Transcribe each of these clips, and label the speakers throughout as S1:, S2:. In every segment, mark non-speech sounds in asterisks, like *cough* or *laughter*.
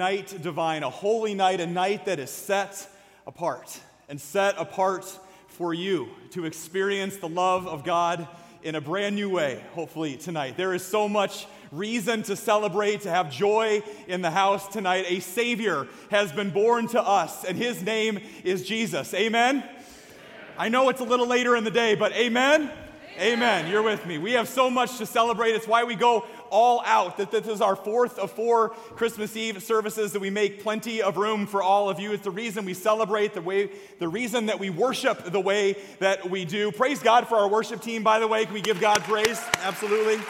S1: Night. Divine. A holy night, a night that is set apart and set apart for you to experience the love of God in a brand new way, hopefully, tonight. There is so much reason to celebrate, to have joy in the house tonight. A Savior has been born to us, and His name is Jesus. Amen? I know it's a little later in the day, but amen? Amen. You're with me. We have so much to celebrate. It's why we go all out. That this is our fourth of four Christmas Eve services that we make plenty of room for all of you. It's the reason we celebrate the way, the reason that we worship the way that we do. Praise God for our worship team, by the way. Can we give God praise? Absolutely.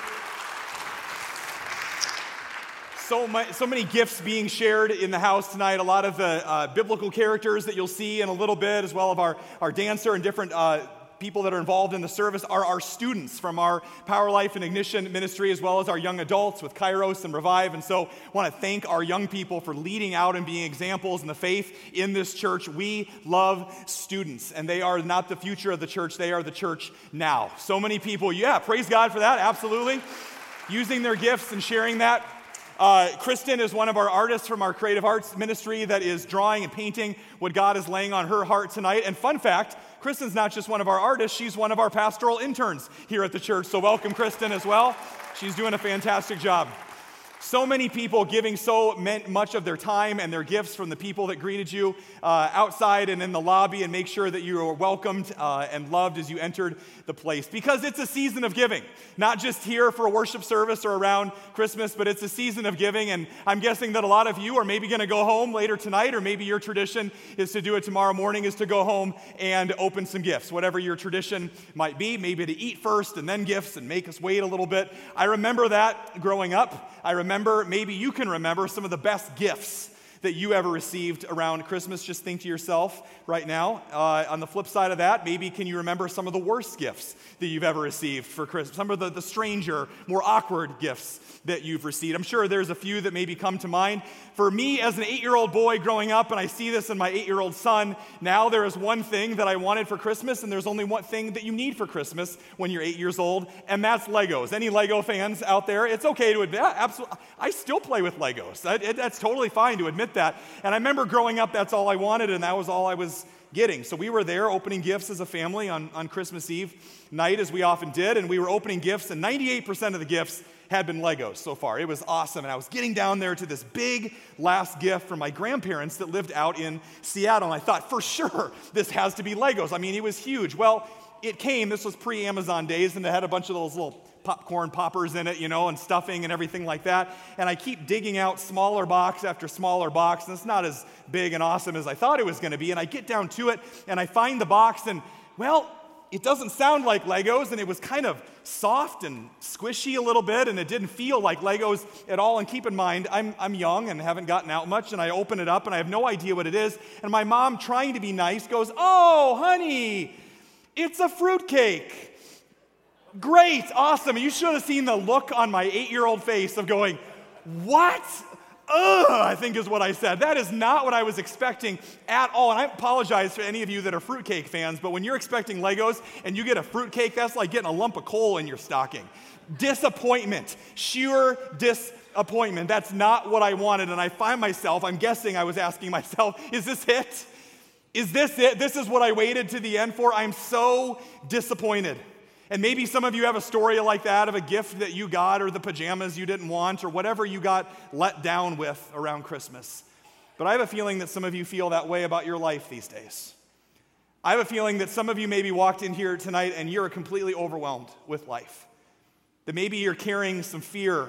S1: So, my, so many gifts being shared in the house tonight. A lot of the uh, biblical characters that you'll see in a little bit, as well as our, our dancer and different uh, people that are involved in the service are our students from our Power Life and Ignition ministry, as well as our young adults with Kairos and Revive. And so I want to thank our young people for leading out and being examples in the faith in this church. We love students, and they are not the future of the church, they are the church now. So many people, yeah, praise God for that, absolutely. Using their gifts and sharing that. Uh, Kristen is one of our artists from our creative arts ministry that is drawing and painting what God is laying on her heart tonight. And fun fact, Kristen's not just one of our artists, she's one of our pastoral interns here at the church. So welcome, Kristen, as well. She's doing a fantastic job. So many people giving so much of their time and their gifts from the people that greeted you uh, outside and in the lobby and make sure that you are welcomed uh, and loved as you entered the place. Because it's a season of giving, not just here for a worship service or around Christmas, but it's a season of giving. And I'm guessing that a lot of you are maybe going to go home later tonight, or maybe your tradition is to do it tomorrow morning, is to go home and open some gifts. Whatever your tradition might be, maybe to eat first and then gifts and make us wait a little bit. I remember that growing up. I remember, maybe you can remember some of the best gifts that you ever received around Christmas. Just think to yourself right now. Uh, on the flip side of that, maybe can you remember some of the worst gifts that you've ever received for Christmas? Some of the, the stranger, more awkward gifts that you've received. I'm sure there's a few that maybe come to mind. For me, as an eight year old boy growing up, and I see this in my eight year old son, now there is one thing that I wanted for Christmas, and there's only one thing that you need for Christmas when you're eight years old, and that's Legos. Any Lego fans out there? It's okay to admit, absolutely. I still play with Legos. that's totally fine to admit that. And I remember growing up, that's all I wanted, and that was all I was getting. So we were there opening gifts as a family on, on Christmas Eve night, as we often did, and we were opening gifts, and 98% of the gifts had been Legos so far. It was awesome. And I was getting down there to this big last gift from my grandparents that lived out in Seattle. And I thought, for sure, this has to be Legos. I mean, it was huge. Well, it came, this was pre Amazon days, and it had a bunch of those little popcorn poppers in it, you know, and stuffing and everything like that. And I keep digging out smaller box after smaller box, and it's not as big and awesome as I thought it was going to be. And I get down to it, and I find the box, and well, it doesn't sound like Legos, and it was kind of soft and squishy a little bit, and it didn't feel like Legos at all. And keep in mind, I'm, I'm young and haven't gotten out much, and I open it up and I have no idea what it is. And my mom, trying to be nice, goes, Oh, honey, it's a fruitcake. Great, awesome. You should have seen the look on my eight year old face of going, What? Ugh, I think is what I said. That is not what I was expecting at all. And I apologize for any of you that are fruitcake fans, but when you're expecting Legos and you get a fruitcake, that's like getting a lump of coal in your stocking. Disappointment, sheer disappointment. That's not what I wanted. And I find myself, I'm guessing I was asking myself, is this it? Is this it? This is what I waited to the end for? I'm so disappointed. And maybe some of you have a story like that of a gift that you got, or the pajamas you didn't want, or whatever you got let down with around Christmas. But I have a feeling that some of you feel that way about your life these days. I have a feeling that some of you maybe walked in here tonight and you're completely overwhelmed with life. That maybe you're carrying some fear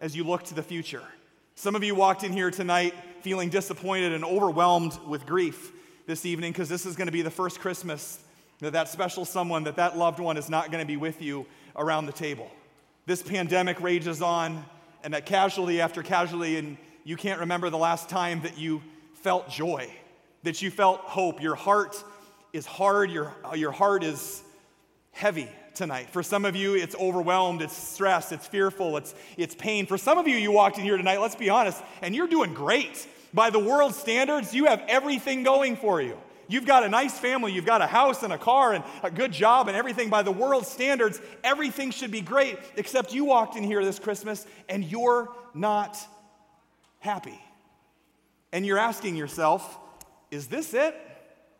S1: as you look to the future. Some of you walked in here tonight feeling disappointed and overwhelmed with grief this evening because this is going to be the first Christmas that that special someone, that that loved one is not going to be with you around the table. This pandemic rages on, and that casualty after casualty, and you can't remember the last time that you felt joy, that you felt hope. Your heart is hard, your, your heart is heavy tonight. For some of you, it's overwhelmed, it's stressed, it's fearful, it's, it's pain. For some of you, you walked in here tonight, let's be honest, and you're doing great. By the world's standards, you have everything going for you. You've got a nice family, you've got a house and a car and a good job and everything. By the world's standards, everything should be great, except you walked in here this Christmas and you're not happy. And you're asking yourself, is this it?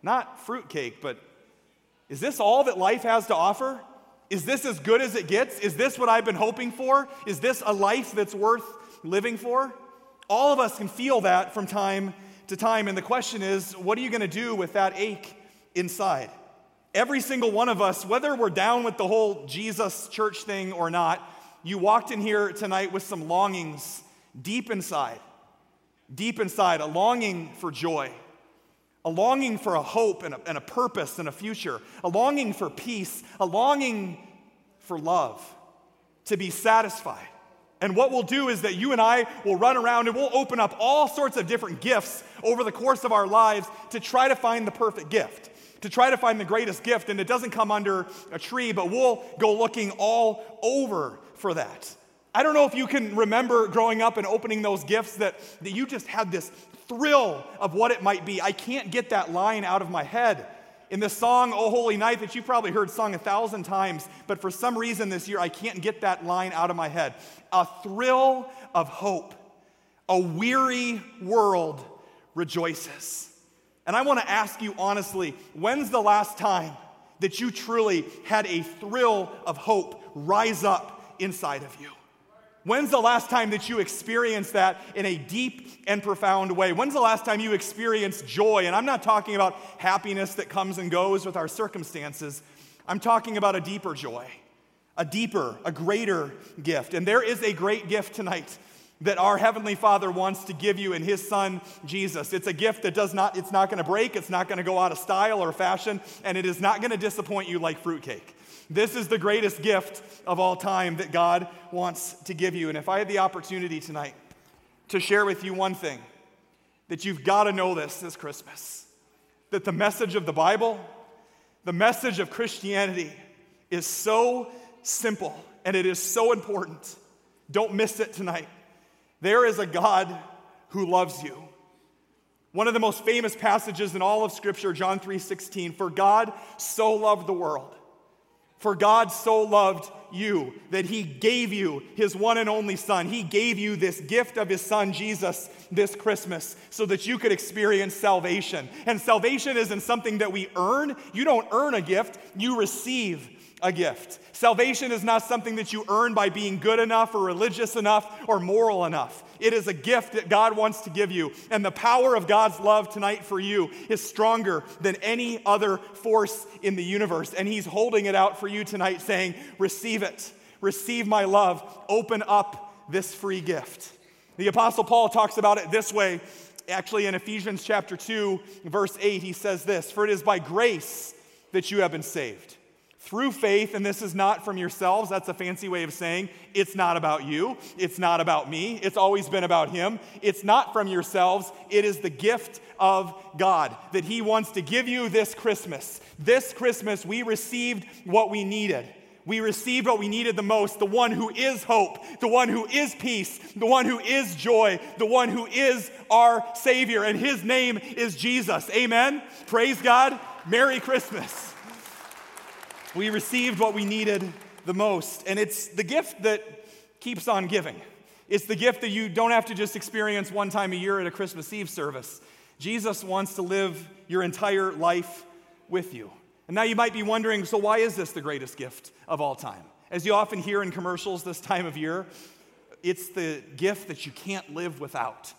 S1: Not fruitcake, but is this all that life has to offer? Is this as good as it gets? Is this what I've been hoping for? Is this a life that's worth living for? All of us can feel that from time to time. And the question is, what are you going to do with that ache inside? Every single one of us, whether we're down with the whole Jesus church thing or not, you walked in here tonight with some longings deep inside. Deep inside, a longing for joy, a longing for a hope and a, and a purpose and a future, a longing for peace, a longing for love, to be satisfied. And what we'll do is that you and I will run around and we'll open up all sorts of different gifts over the course of our lives to try to find the perfect gift, to try to find the greatest gift. And it doesn't come under a tree, but we'll go looking all over for that. I don't know if you can remember growing up and opening those gifts that, that you just had this thrill of what it might be. I can't get that line out of my head in the song, Oh Holy Night, that you probably heard sung a thousand times, but for some reason this year I can't get that line out of my head. A thrill of hope. A weary world rejoices. And I want to ask you honestly when's the last time that you truly had a thrill of hope rise up inside of you? When's the last time that you experienced that in a deep and profound way? When's the last time you experienced joy? And I'm not talking about happiness that comes and goes with our circumstances. I'm talking about a deeper joy, a deeper, a greater gift. And there is a great gift tonight that our heavenly father wants to give you in his son jesus it's a gift that does not it's not going to break it's not going to go out of style or fashion and it is not going to disappoint you like fruitcake this is the greatest gift of all time that God wants to give you. And if I had the opportunity tonight to share with you one thing, that you've got to know this this Christmas that the message of the Bible, the message of Christianity is so simple and it is so important. Don't miss it tonight. There is a God who loves you. One of the most famous passages in all of scripture, John 3:16, for God so loved the world for God so loved you that he gave you his one and only son. He gave you this gift of his son, Jesus, this Christmas, so that you could experience salvation. And salvation isn't something that we earn. You don't earn a gift, you receive a gift. Salvation is not something that you earn by being good enough or religious enough or moral enough. It is a gift that God wants to give you. And the power of God's love tonight for you is stronger than any other force in the universe. And He's holding it out for you tonight, saying, Receive it. Receive my love. Open up this free gift. The Apostle Paul talks about it this way. Actually, in Ephesians chapter 2, verse 8, he says this For it is by grace that you have been saved through faith, and this is not from yourselves. That's a fancy way of saying it's not about you. It's not about me. It's always been about Him. It's not from yourselves. It is the gift of God that He wants to give you this Christmas. This Christmas, we received what we needed. We received what we needed the most the one who is hope, the one who is peace, the one who is joy, the one who is our Savior, and His name is Jesus. Amen. Praise God. Merry Christmas. We received what we needed the most. And it's the gift that keeps on giving. It's the gift that you don't have to just experience one time a year at a Christmas Eve service. Jesus wants to live your entire life with you. And now you might be wondering so, why is this the greatest gift of all time? As you often hear in commercials this time of year, it's the gift that you can't live without.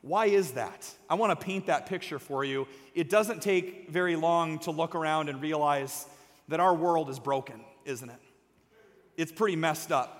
S1: Why is that? I want to paint that picture for you. It doesn't take very long to look around and realize that our world is broken, isn't it? It's pretty messed up.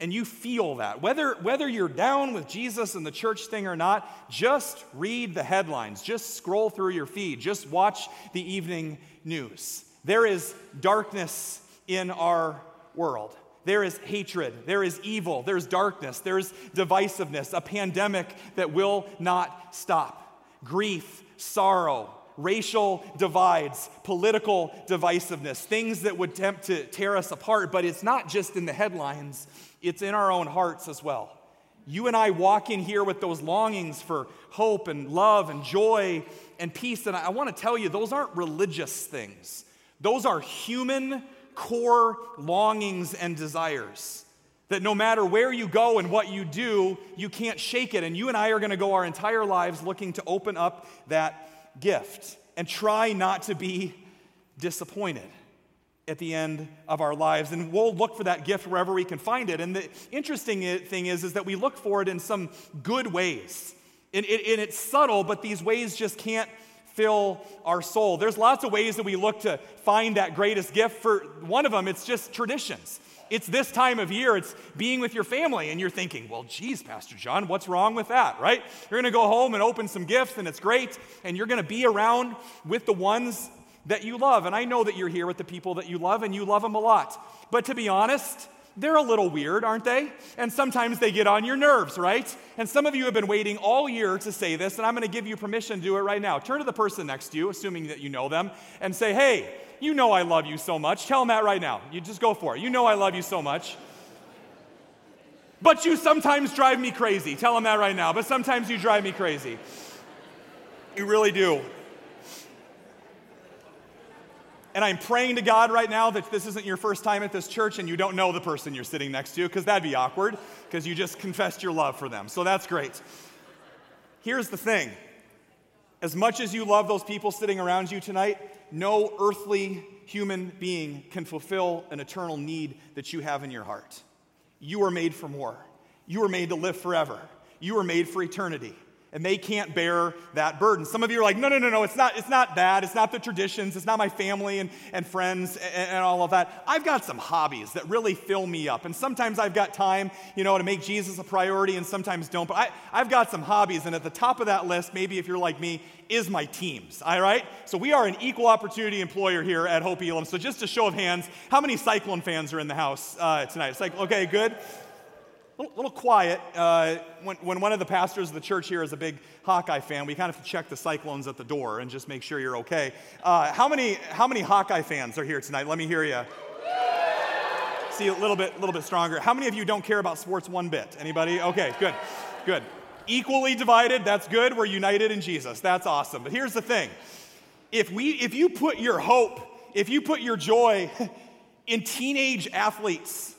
S1: and you feel that, whether, whether you're down with Jesus and the church thing or not, just read the headlines, just scroll through your feed, just watch the evening news. There is darkness in our world. There is hatred, there is evil, there's darkness, there's divisiveness, a pandemic that will not stop, grief, sorrow, racial divides, political divisiveness, things that would tempt to tear us apart. But it's not just in the headlines, it's in our own hearts as well. You and I walk in here with those longings for hope and love and joy and peace. And I want to tell you, those aren't religious things, those are human core longings and desires. That no matter where you go and what you do, you can't shake it. And you and I are going to go our entire lives looking to open up that gift and try not to be disappointed at the end of our lives. And we'll look for that gift wherever we can find it. And the interesting thing is, is that we look for it in some good ways. And, and it's subtle, but these ways just can't fill our soul. There's lots of ways that we look to find that greatest gift. For one of them, it's just traditions. It's this time of year, it's being with your family, and you're thinking, well, geez, Pastor John, what's wrong with that, right? You're gonna go home and open some gifts, and it's great, and you're gonna be around with the ones that you love. And I know that you're here with the people that you love, and you love them a lot. But to be honest, they're a little weird, aren't they? And sometimes they get on your nerves, right? And some of you have been waiting all year to say this, and I'm going to give you permission to do it right now. Turn to the person next to you, assuming that you know them, and say, Hey, you know I love you so much. Tell them that right now. You just go for it. You know I love you so much. But you sometimes drive me crazy. Tell them that right now. But sometimes you drive me crazy. You really do. And I'm praying to God right now that this isn't your first time at this church and you don't know the person you're sitting next to, because that'd be awkward, because you just confessed your love for them. So that's great. Here's the thing as much as you love those people sitting around you tonight, no earthly human being can fulfill an eternal need that you have in your heart. You are made for more. You are made to live forever. You are made for eternity and they can't bear that burden. Some of you are like, no, no, no, no, it's not, it's not that. It's not the traditions. It's not my family and, and friends and, and, all of that. I've got some hobbies that really fill me up. And sometimes I've got time, you know, to make Jesus a priority and sometimes don't. But I, I've got some hobbies. And at the top of that list, maybe if you're like me, is my teams. All right? So we are an equal opportunity employer here at Hope Elam. So just a show of hands, how many Cyclone fans are in the house uh, tonight? It's like, okay, good little, little quiet. Uh, when, when one of the pastors of the church here is a big Hawkeye fan, we kind of check the Cyclones at the door and just make sure you're okay. Uh, how, many, how many Hawkeye fans are here tonight? Let me hear you. See, a little bit, little bit stronger. How many of you don't care about sports one bit? Anybody? Okay, good, good. Equally divided, that's good. We're united in Jesus. That's awesome. But here's the thing if, we, if you put your hope, if you put your joy *laughs* in teenage athletes,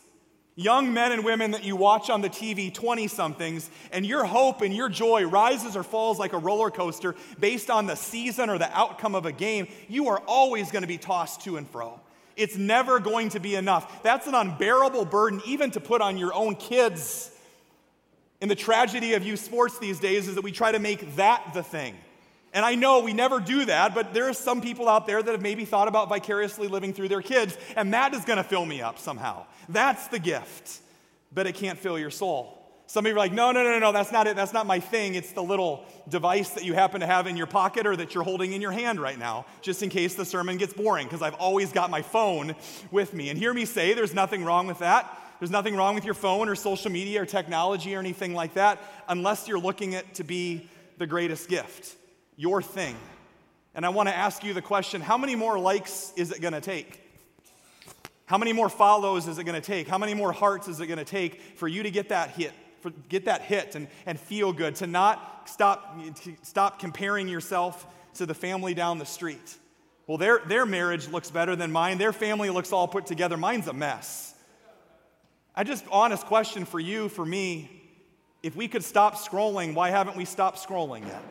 S1: Young men and women that you watch on the TV, 20 somethings, and your hope and your joy rises or falls like a roller coaster based on the season or the outcome of a game, you are always going to be tossed to and fro. It's never going to be enough. That's an unbearable burden, even to put on your own kids. And the tragedy of youth sports these days is that we try to make that the thing. And I know we never do that, but there are some people out there that have maybe thought about vicariously living through their kids, and that is going to fill me up somehow. That's the gift, but it can't fill your soul. Some you are like, no, no, no, no, that's not it. That's not my thing. It's the little device that you happen to have in your pocket or that you're holding in your hand right now, just in case the sermon gets boring, because I've always got my phone with me. And hear me say, there's nothing wrong with that. There's nothing wrong with your phone or social media or technology or anything like that, unless you're looking it to be the greatest gift your thing. And I want to ask you the question how many more likes is it going to take? How many more follows is it going to take? How many more hearts is it going to take for you to get that hit, for, get that hit and, and feel good, to not stop, to stop comparing yourself to the family down the street? Well, their, their marriage looks better than mine. Their family looks all put together. Mine's a mess. I just, honest question for you, for me. If we could stop scrolling, why haven't we stopped scrolling yet?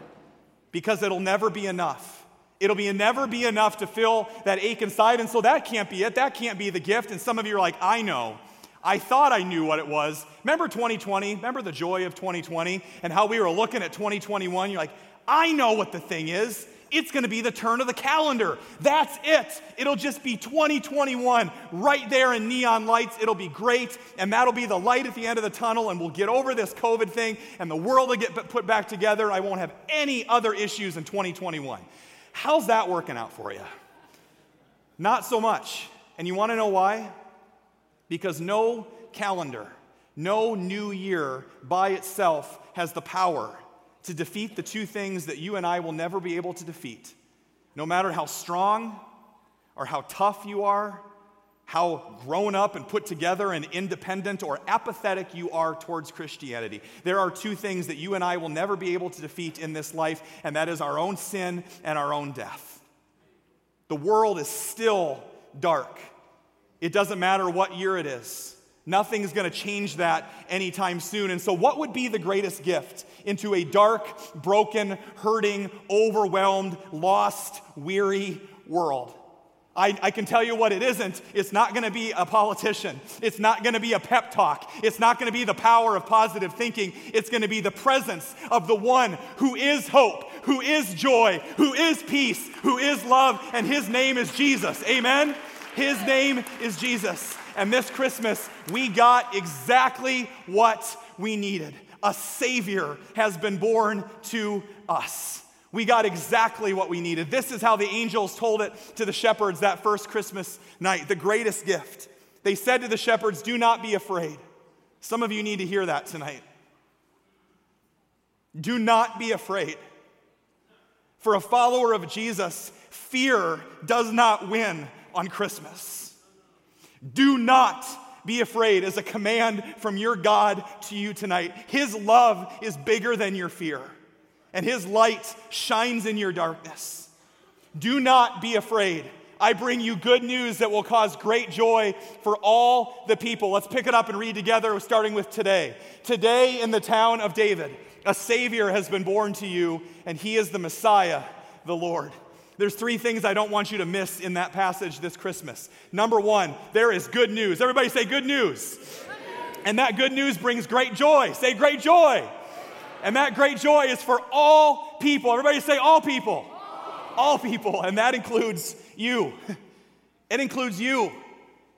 S1: Because it'll never be enough. It'll be never be enough to fill that ache inside. And so that can't be it. That can't be the gift. And some of you are like, I know. I thought I knew what it was. Remember 2020? Remember the joy of 2020 and how we were looking at 2021? You're like, I know what the thing is. It's going to be the turn of the calendar. That's it. It'll just be 2021 right there in neon lights. It'll be great. And that'll be the light at the end of the tunnel. And we'll get over this COVID thing and the world will get put back together. I won't have any other issues in 2021. How's that working out for you? Not so much. And you want to know why? Because no calendar, no new year by itself has the power to defeat the two things that you and I will never be able to defeat. No matter how strong or how tough you are, how grown up and put together and independent or apathetic you are towards Christianity. There are two things that you and I will never be able to defeat in this life, and that is our own sin and our own death. The world is still dark. It doesn't matter what year it is. Nothing's going to change that anytime soon. And so, what would be the greatest gift into a dark, broken, hurting, overwhelmed, lost, weary world? I, I, can tell you what it isn't. It's not going to be a politician. It's not going to be a pep talk. It's not going to be the power of positive thinking. It's going to be the presence of the one who is hope, who is joy, who is peace, who is love, and his name is Jesus. Amen? His name is Jesus. And this Christmas, we got exactly what we needed. A Savior has been born to us. We got exactly what we needed. This is how the angels told it to the shepherds that first Christmas night, the greatest gift. They said to the shepherds, Do not be afraid. Some of you need to hear that tonight. Do not be afraid. For a follower of Jesus, fear does not win on Christmas. Do not be afraid is a command from your God to you tonight. His love is bigger than your fear, and His light shines in your darkness. Do not be afraid. I bring you good news that will cause great joy for all the people. Let's pick it up and read together, starting with today. Today, in the town of David, a Savior has been born to you, and He is the Messiah, the Lord. There's three things I don't want you to miss in that passage this Christmas. Number one, there is good news. Everybody say good news. And that good news brings great joy. Say great joy. And that great joy is for all people. Everybody say all people. All people. And that includes you. It includes you.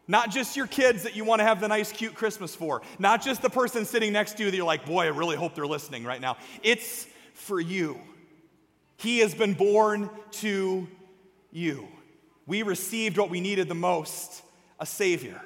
S1: Not just your kids that you want to have the nice, cute Christmas for. Not just the person sitting next to you that you're like, boy, I really hope they're listening right now. It's for you. He has been born to you. We received what we needed the most a Savior.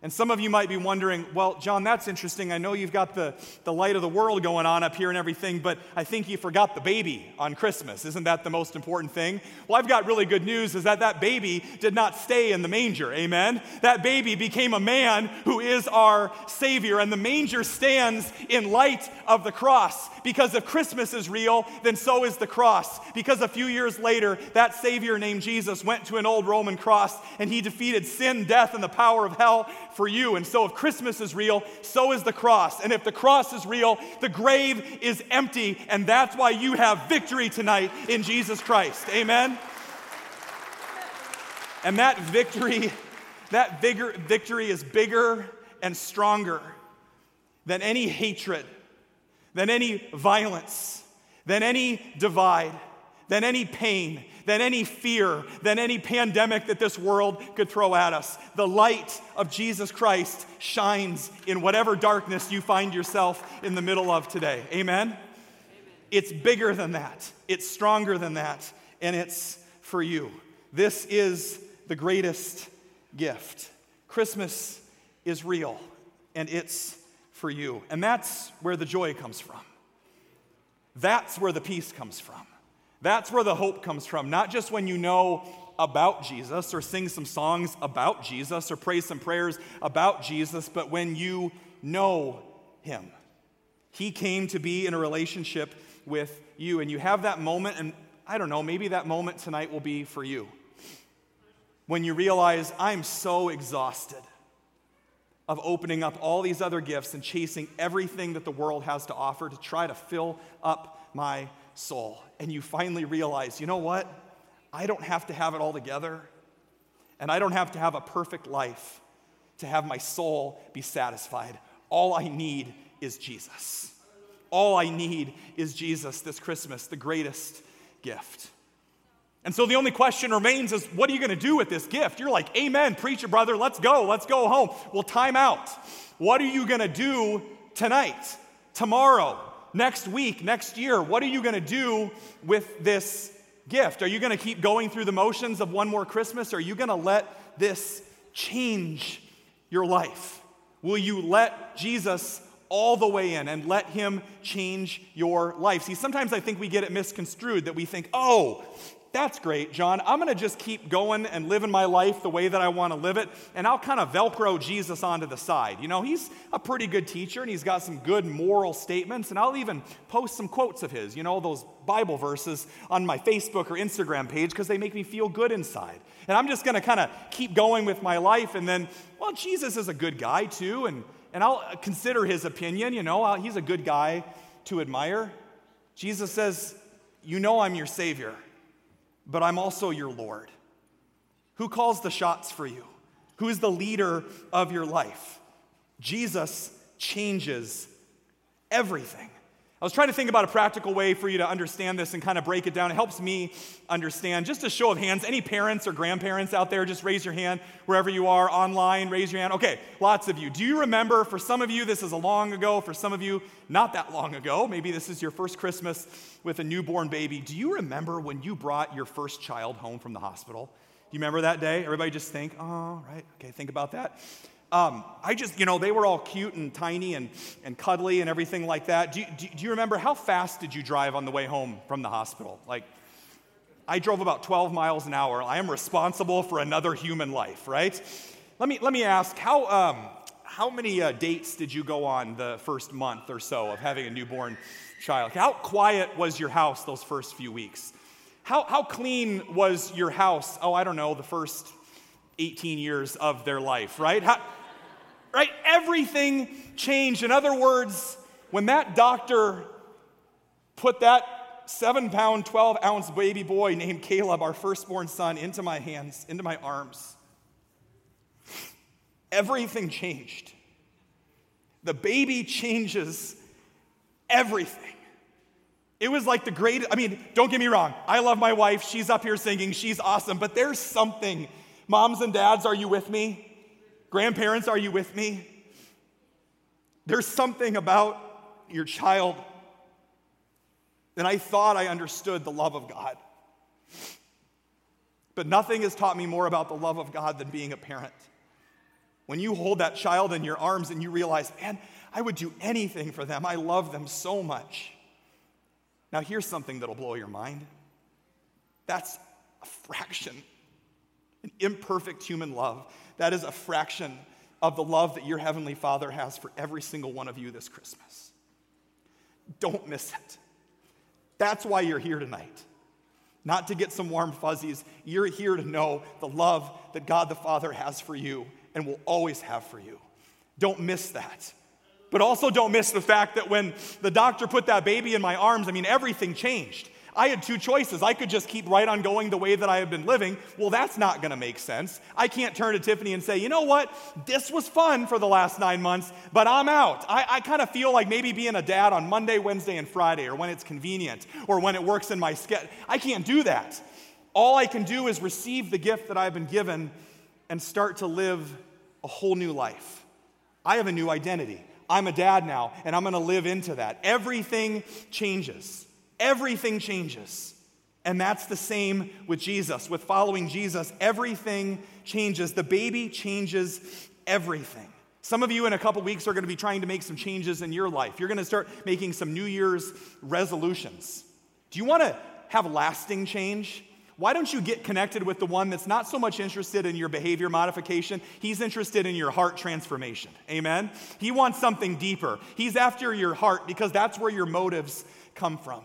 S1: And some of you might be wondering, well, John, that's interesting. I know you've got the, the light of the world going on up here and everything, but I think you forgot the baby on Christmas. Isn't that the most important thing? Well, I've got really good news is that that baby did not stay in the manger. Amen? That baby became a man who is our Savior, and the manger stands in light of the cross. Because if Christmas is real, then so is the cross. Because a few years later, that Savior named Jesus went to an old Roman cross and he defeated sin, death, and the power of hell for you. And so, if Christmas is real, so is the cross. And if the cross is real, the grave is empty. And that's why you have victory tonight in Jesus Christ. Amen? And that victory, that vigor, victory is bigger and stronger than any hatred, than any violence, than any divide, than any pain, than any fear, than any pandemic that this world could throw at us. The light of Jesus Christ shines in whatever darkness you find yourself in the middle of today. Amen? Amen? It's bigger than that, it's stronger than that, and it's for you. This is the greatest gift. Christmas is real, and it's for you. And that's where the joy comes from. That's where the peace comes from. That's where the hope comes from, not just when you know about Jesus or sing some songs about Jesus or pray some prayers about Jesus, but when you know Him. He came to be in a relationship with you, and you have that moment, and I don't know, maybe that moment tonight will be for you. When you realize, I'm so exhausted of opening up all these other gifts and chasing everything that the world has to offer to try to fill up my soul. And you finally realize, you know what? I don't have to have it all together, and I don't have to have a perfect life to have my soul be satisfied. All I need is Jesus. All I need is Jesus this Christmas, the greatest gift. And so the only question remains is what are you going to do with this gift? You're like, Amen, preacher brother, let's go, let's go home. Well, time out. What are you going to do tonight, tomorrow, next week, next year? What are you going to do with this gift? Are you going to keep going through the motions of one more Christmas? Are you going to let this change your life? Will you let Jesus all the way in and let Him change your life? See, sometimes I think we get it misconstrued that we think, oh, that's great, John. I'm going to just keep going and living my life the way that I want to live it, and I'll kind of Velcro Jesus onto the side. You know, he's a pretty good teacher and he's got some good moral statements, and I'll even post some quotes of his, you know, those Bible verses on my Facebook or Instagram page because they make me feel good inside. And I'm just going to kind of keep going with my life, and then, well, Jesus is a good guy too, and, and I'll consider his opinion, you know, he's a good guy to admire. Jesus says, You know, I'm your Savior but I'm also your Lord. Who calls the shots for you? Who is the leader of your life? Jesus changes everything. I was trying to think about a practical way for you to understand this and kind of break it down. It helps me understand. Just a show of hands, any parents or grandparents out there, just raise your hand wherever you are online, raise your hand. Okay, lots of you. Do you remember, for some of you, this is a long ago, for some of you, not that long ago, maybe this is your first Christmas with a newborn baby. Do you remember when you brought your first child home from the hospital? Do you remember that day? Everybody just think, oh, right, okay, think about that. Um, I just, you know, they were all cute and tiny and, and cuddly and everything like that. Do, do, do you remember how fast did you drive on the way home from the hospital? Like, I drove about 12 miles an hour. I am responsible for another human life, right? Let me, let me ask, how, um, how many uh, dates did you go on the first month or so of having a newborn child? How quiet was your house those first few weeks? How, how clean was your house? Oh, I don't know, the first 18 years of their life, right? How, right? Everything changed. In other words, when that doctor put that seven pound, 12 ounce baby boy named Caleb, our firstborn son, into my hands, into my arms, everything changed. The baby changes everything. It was like the greatest. I mean, don't get me wrong. I love my wife. She's up here singing. She's awesome. But there's something, moms and dads, are you with me? Grandparents, are you with me? There's something about your child and I thought I understood the love of God. But nothing has taught me more about the love of God than being a parent. When you hold that child in your arms and you realize, man, I would do anything for them. I love them so much. Now, here's something that'll blow your mind. That's a fraction, an imperfect human love that is a fraction of the love that your Heavenly Father has for every single one of you this Christmas. Don't miss it. That's why you're here tonight. Not to get some warm fuzzies. You're here to know the love that God the Father has for you and will always have for you. Don't miss that. But also don't miss the fact that when the doctor put that baby in my arms, I mean, everything changed. I had two choices. I could just keep right on going the way that I have been living. Well, that's not going to make sense. I can't turn to Tiffany and say, you know what? This was fun for the last nine months, but I'm out. I, I kind of feel like maybe being a dad on Monday, Wednesday, and Friday, or when it's convenient, or when it works in my schedule. I can't do that. All I can do is receive the gift that I've been given and start to live a whole new life. I have a new identity. I'm a dad now, and I'm going to live into that. Everything changes everything changes. And that's the same with Jesus. With following Jesus, everything changes. The baby changes everything. Some of you in a couple weeks are going to be trying to make some changes in your life. You're going to start making some New Year's resolutions. Do you want to have lasting change? Why don't you get connected with the one that's not so much interested in your behavior modification? He's interested in your heart transformation. Amen? He wants something deeper. He's after your heart because that's where your motives come from.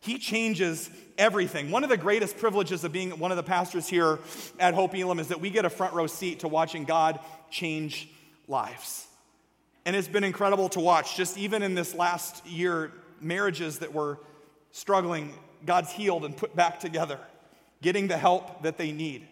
S1: He changes everything. One of the greatest privileges of being one of the pastors here at Hope Elam is that we get a front row seat to watching God change lives. And it's been incredible to watch, just even in this last year, marriages that were struggling, God's healed and put back together, getting the help that they need.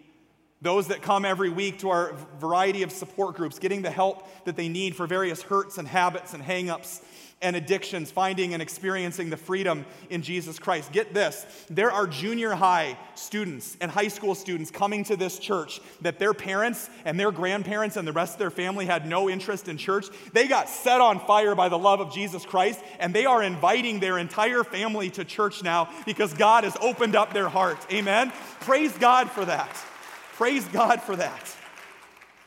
S1: Those that come every week to our variety of support groups, getting the help that they need for various hurts and habits and hangups and addictions, finding and experiencing the freedom in Jesus Christ. Get this there are junior high students and high school students coming to this church that their parents and their grandparents and the rest of their family had no interest in church. They got set on fire by the love of Jesus Christ, and they are inviting their entire family to church now because God has opened up their heart. Amen. Praise God for that. Praise God for that.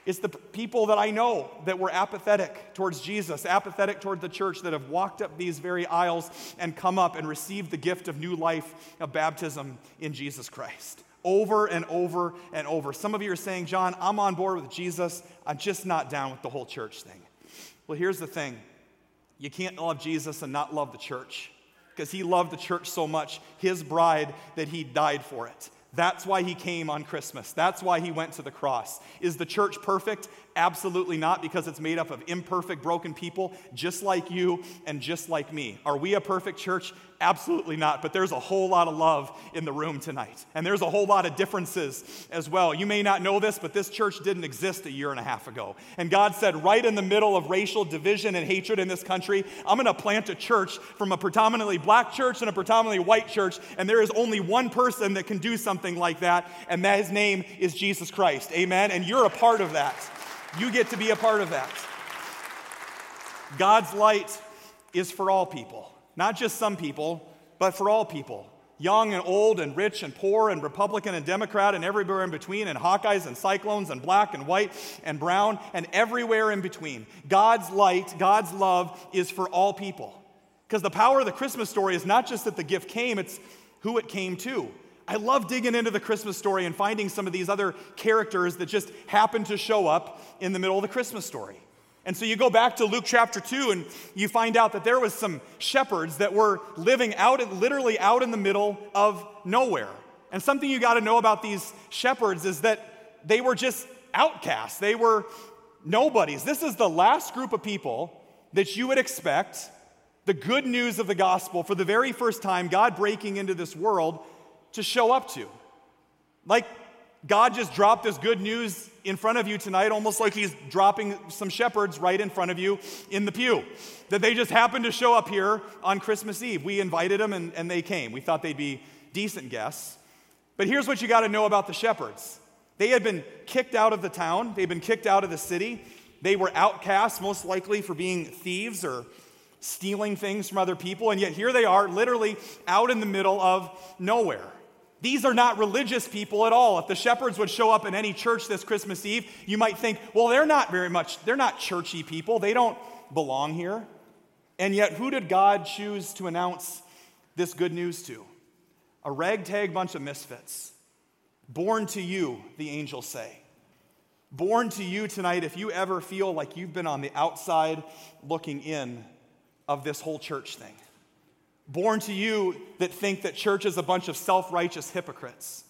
S1: It's the people that I know that were apathetic towards Jesus, apathetic toward the church, that have walked up these very aisles and come up and received the gift of new life of baptism in Jesus Christ. Over and over and over. Some of you are saying, John, I'm on board with Jesus. I'm just not down with the whole church thing. Well, here's the thing you can't love Jesus and not love the church because he loved the church so much, his bride, that he died for it. That's why he came on Christmas. That's why he went to the cross. Is the church perfect? Absolutely not, because it's made up of imperfect, broken people, just like you and just like me. Are we a perfect church? Absolutely not. But there's a whole lot of love in the room tonight. And there's a whole lot of differences as well. You may not know this, but this church didn't exist a year and a half ago. And God said, right in the middle of racial division and hatred in this country, I'm going to plant a church from a predominantly black church and a predominantly white church. And there is only one person that can do something like that, and that his name is Jesus Christ. Amen. And you're a part of that. You get to be a part of that. God's light is for all people. Not just some people, but for all people. Young and old and rich and poor and Republican and Democrat and everywhere in between and Hawkeyes and Cyclones and black and white and brown and everywhere in between. God's light, God's love is for all people. Because the power of the Christmas story is not just that the gift came, it's who it came to. I love digging into the Christmas story and finding some of these other characters that just happen to show up in the middle of the Christmas story. And so you go back to Luke chapter 2 and you find out that there was some shepherds that were living out literally out in the middle of nowhere. And something you got to know about these shepherds is that they were just outcasts. They were nobodies. This is the last group of people that you would expect the good news of the gospel for the very first time God breaking into this world to show up to. Like God just dropped this good news in front of you tonight, almost like He's dropping some shepherds right in front of you in the pew. That they just happened to show up here on Christmas Eve. We invited them and, and they came. We thought they'd be decent guests. But here's what you got to know about the shepherds they had been kicked out of the town, they'd been kicked out of the city. They were outcasts, most likely for being thieves or stealing things from other people. And yet here they are, literally out in the middle of nowhere. These are not religious people at all. If the shepherds would show up in any church this Christmas Eve, you might think, well, they're not very much, they're not churchy people. They don't belong here. And yet, who did God choose to announce this good news to? A ragtag bunch of misfits. Born to you, the angels say. Born to you tonight, if you ever feel like you've been on the outside looking in of this whole church thing born to you that think that church is a bunch of self righteous hypocrites.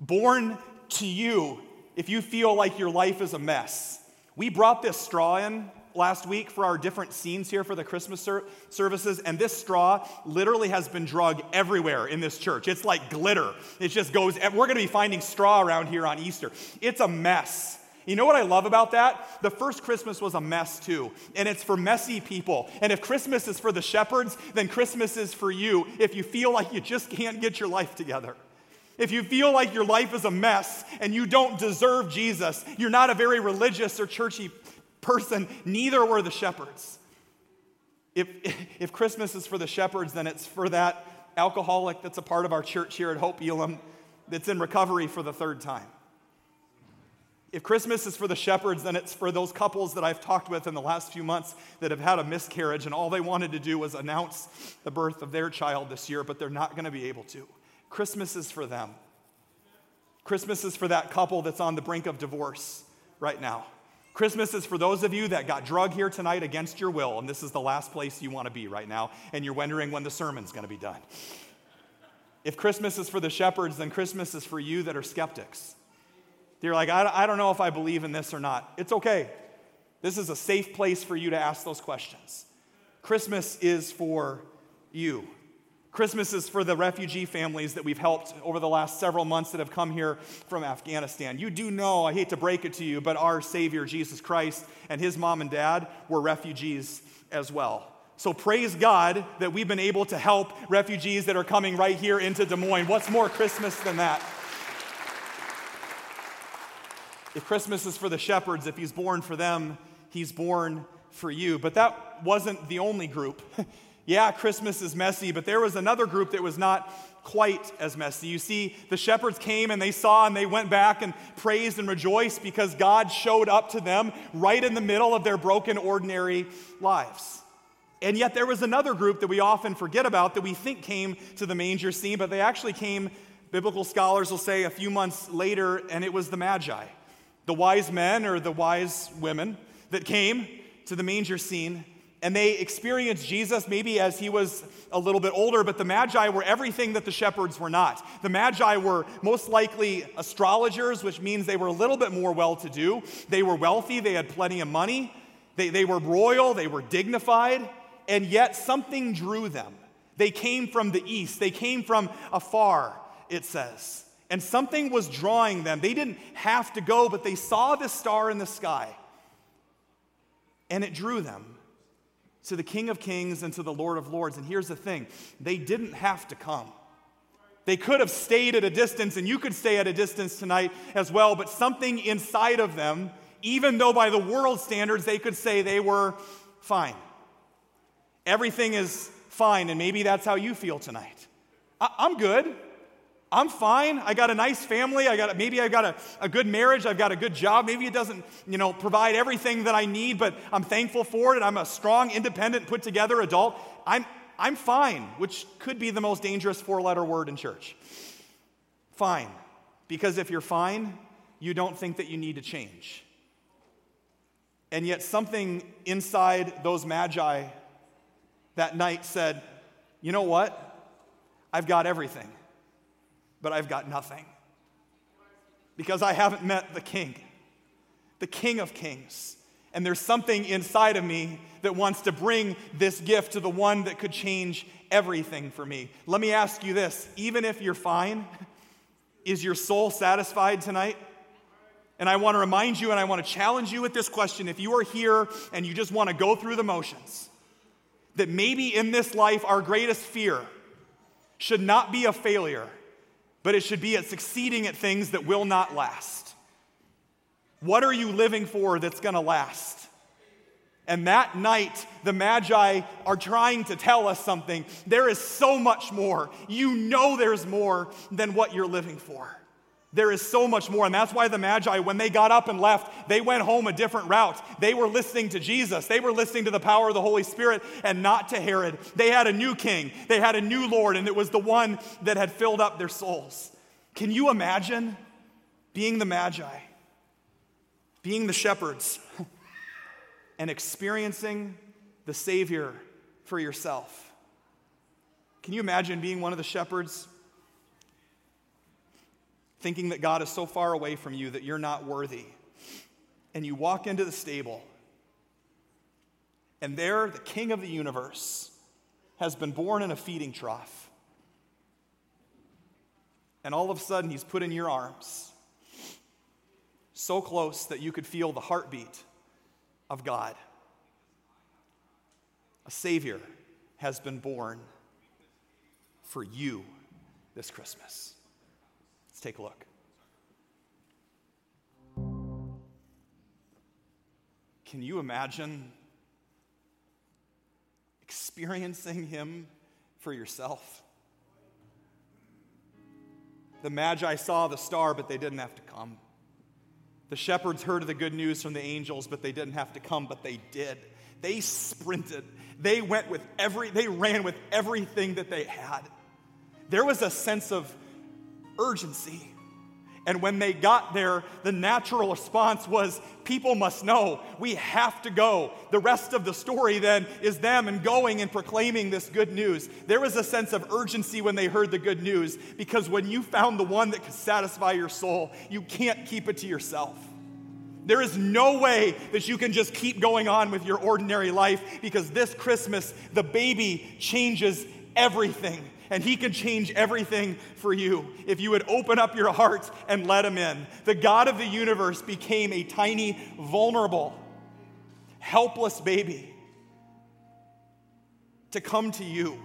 S1: Born to you if you feel like your life is a mess. We brought this straw in last week for our different scenes here for the Christmas ser- services, and this straw literally has been drug everywhere in this church. It's like glitter. It just goes, we're gonna be finding straw around here on Easter. It's a mess. You know what I love about that? The first Christmas was a mess too, and it's for messy people. And if Christmas is for the shepherds, then Christmas is for you if you feel like you just can't get your life together. If you feel like your life is a mess and you don't deserve Jesus, you're not a very religious or churchy person, neither were the shepherds. If, if Christmas is for the shepherds, then it's for that alcoholic that's a part of our church here at Hope Elam that's in recovery for the third time. If Christmas is for the shepherds, then it's for those couples that I've talked with in the last few months that have had a miscarriage and all they wanted to do was announce the birth of their child this year, but they're not going to be able to. Christmas is for them. Christmas is for that couple that's on the brink of divorce right now. Christmas is for those of you that got drug here tonight against your will, and this is the last place you want to be right now, and you're wondering when the sermon's going to be done. If Christmas is for the shepherds, then Christmas is for you that are skeptics you're like, I, I don't know if I believe in this or not. It's okay. This is a safe place for you to ask those questions. Christmas is for you. Christmas is for the refugee families that we've helped over the last several months that have come here from Afghanistan. You do know, I hate to break it to you, but our Savior, Jesus Christ, and his mom and dad were refugees as well. So praise God that we've been able to help refugees that are coming right here into Des Moines. What's more Christmas than that? If Christmas is for the shepherds, if he's born for them, he's born for you. But that wasn't the only group. *laughs* yeah, Christmas is messy, but there was another group that was not quite as messy. You see, the shepherds came and they saw and they went back and praised and rejoiced because God showed up to them right in the middle of their broken, ordinary lives. And yet, there was another group that we often forget about that we think came to the manger scene, but they actually came, biblical scholars will say, a few months later, and it was the Magi, the wise men or the wise women that came to the manger scene. And they experienced Jesus maybe as he was a little bit older, but the Magi were everything that the shepherds were not. The Magi were most likely astrologers, which means they were a little bit more well to do. They were wealthy, they had plenty of money, they, they were royal, they were dignified and yet something drew them. They came from the east, they came from afar, it says. And something was drawing them. They didn't have to go, but they saw the star in the sky. And it drew them to the King of Kings and to the Lord of Lords. And here's the thing they didn't have to come. They could have stayed at a distance, and you could stay at a distance tonight as well, but something inside of them, even though by the world standards they could say they were fine. Everything is fine, and maybe that's how you feel tonight. I- am good. I'm fine. I got a nice family. I got maybe I got a, a good marriage. I've got a good job. Maybe it doesn't, you know, provide everything that I need, but I'm thankful for it. I'm a strong, independent, put together adult. I'm I'm fine, which could be the most dangerous four-letter word in church. Fine. Because if you're fine, you don't think that you need to change. And yet something inside those magi that night said, You know what? I've got everything, but I've got nothing. Because I haven't met the King, the King of Kings. And there's something inside of me that wants to bring this gift to the one that could change everything for me. Let me ask you this even if you're fine, is your soul satisfied tonight? And I want to remind you and I want to challenge you with this question. If you are here and you just want to go through the motions, that maybe in this life our greatest fear should not be a failure, but it should be at succeeding at things that will not last. What are you living for that's going to last? And that night, the Magi are trying to tell us something. There is so much more. You know there's more than what you're living for. There is so much more. And that's why the Magi, when they got up and left, they went home a different route. They were listening to Jesus. They were listening to the power of the Holy Spirit and not to Herod. They had a new king, they had a new Lord, and it was the one that had filled up their souls. Can you imagine being the Magi, being the shepherds, *laughs* and experiencing the Savior for yourself? Can you imagine being one of the shepherds? Thinking that God is so far away from you that you're not worthy. And you walk into the stable, and there, the king of the universe has been born in a feeding trough. And all of a sudden, he's put in your arms, so close that you could feel the heartbeat of God. A Savior has been born for you this Christmas take a look. Can you imagine experiencing Him for yourself? The Magi saw the star, but they didn't have to come. The shepherds heard the good news from the angels, but they didn't have to come, but they did. They sprinted. They went with every, they ran with everything that they had. There was a sense of urgency. And when they got there, the natural response was, People must know, we have to go. The rest of the story then is them and going and proclaiming this good news. There was a sense of urgency when they heard the good news because when you found the one that could satisfy your soul, you can't keep it to yourself. There is no way that you can just keep going on with your ordinary life because this Christmas, the baby changes everything and He can change everything for you if you would open up your heart and let Him in. The God of the universe became a tiny, vulnerable, helpless baby to come to you?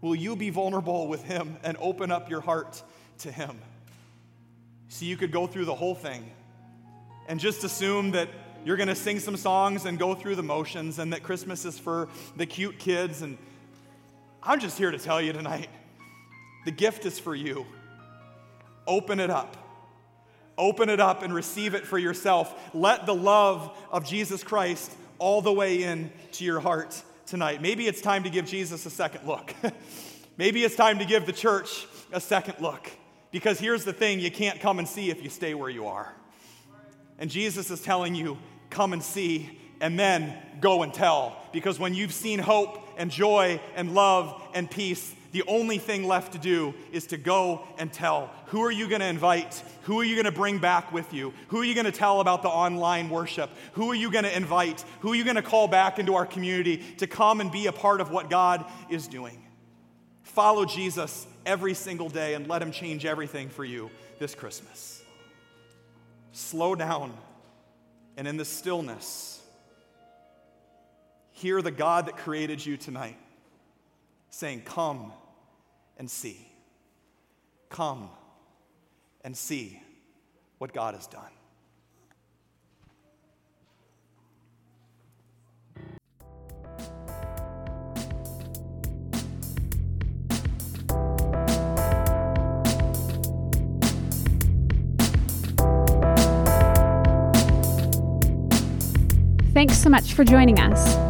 S1: Will you be vulnerable with Him and open up your heart to Him? So you could go through the whole thing and just assume that you're going to sing some songs and go through the motions and that Christmas is for the cute kids. And I'm just here to tell you tonight the gift is for you. Open it up. Open it up and receive it for yourself. Let the love of Jesus Christ all the way in to your heart tonight. Maybe it's time to give Jesus a second look. *laughs* Maybe it's time to give the church a second look. Because here's the thing you can't come and see if you stay where you are. And Jesus is telling you, come and see, and then go and tell. Because when you've seen hope and joy and love and peace, the only thing left to do is to go and tell. Who are you going to invite? Who are you going to bring back with you? Who are you going to tell about the online worship? Who are you going to invite? Who are you going to call back into our community to come and be a part of what God is doing? Follow Jesus every single day and let Him change everything for you this Christmas. Slow down and in the stillness, hear the God that created you tonight saying, Come and see. Come and see what God has done.
S2: Thanks so much for joining us.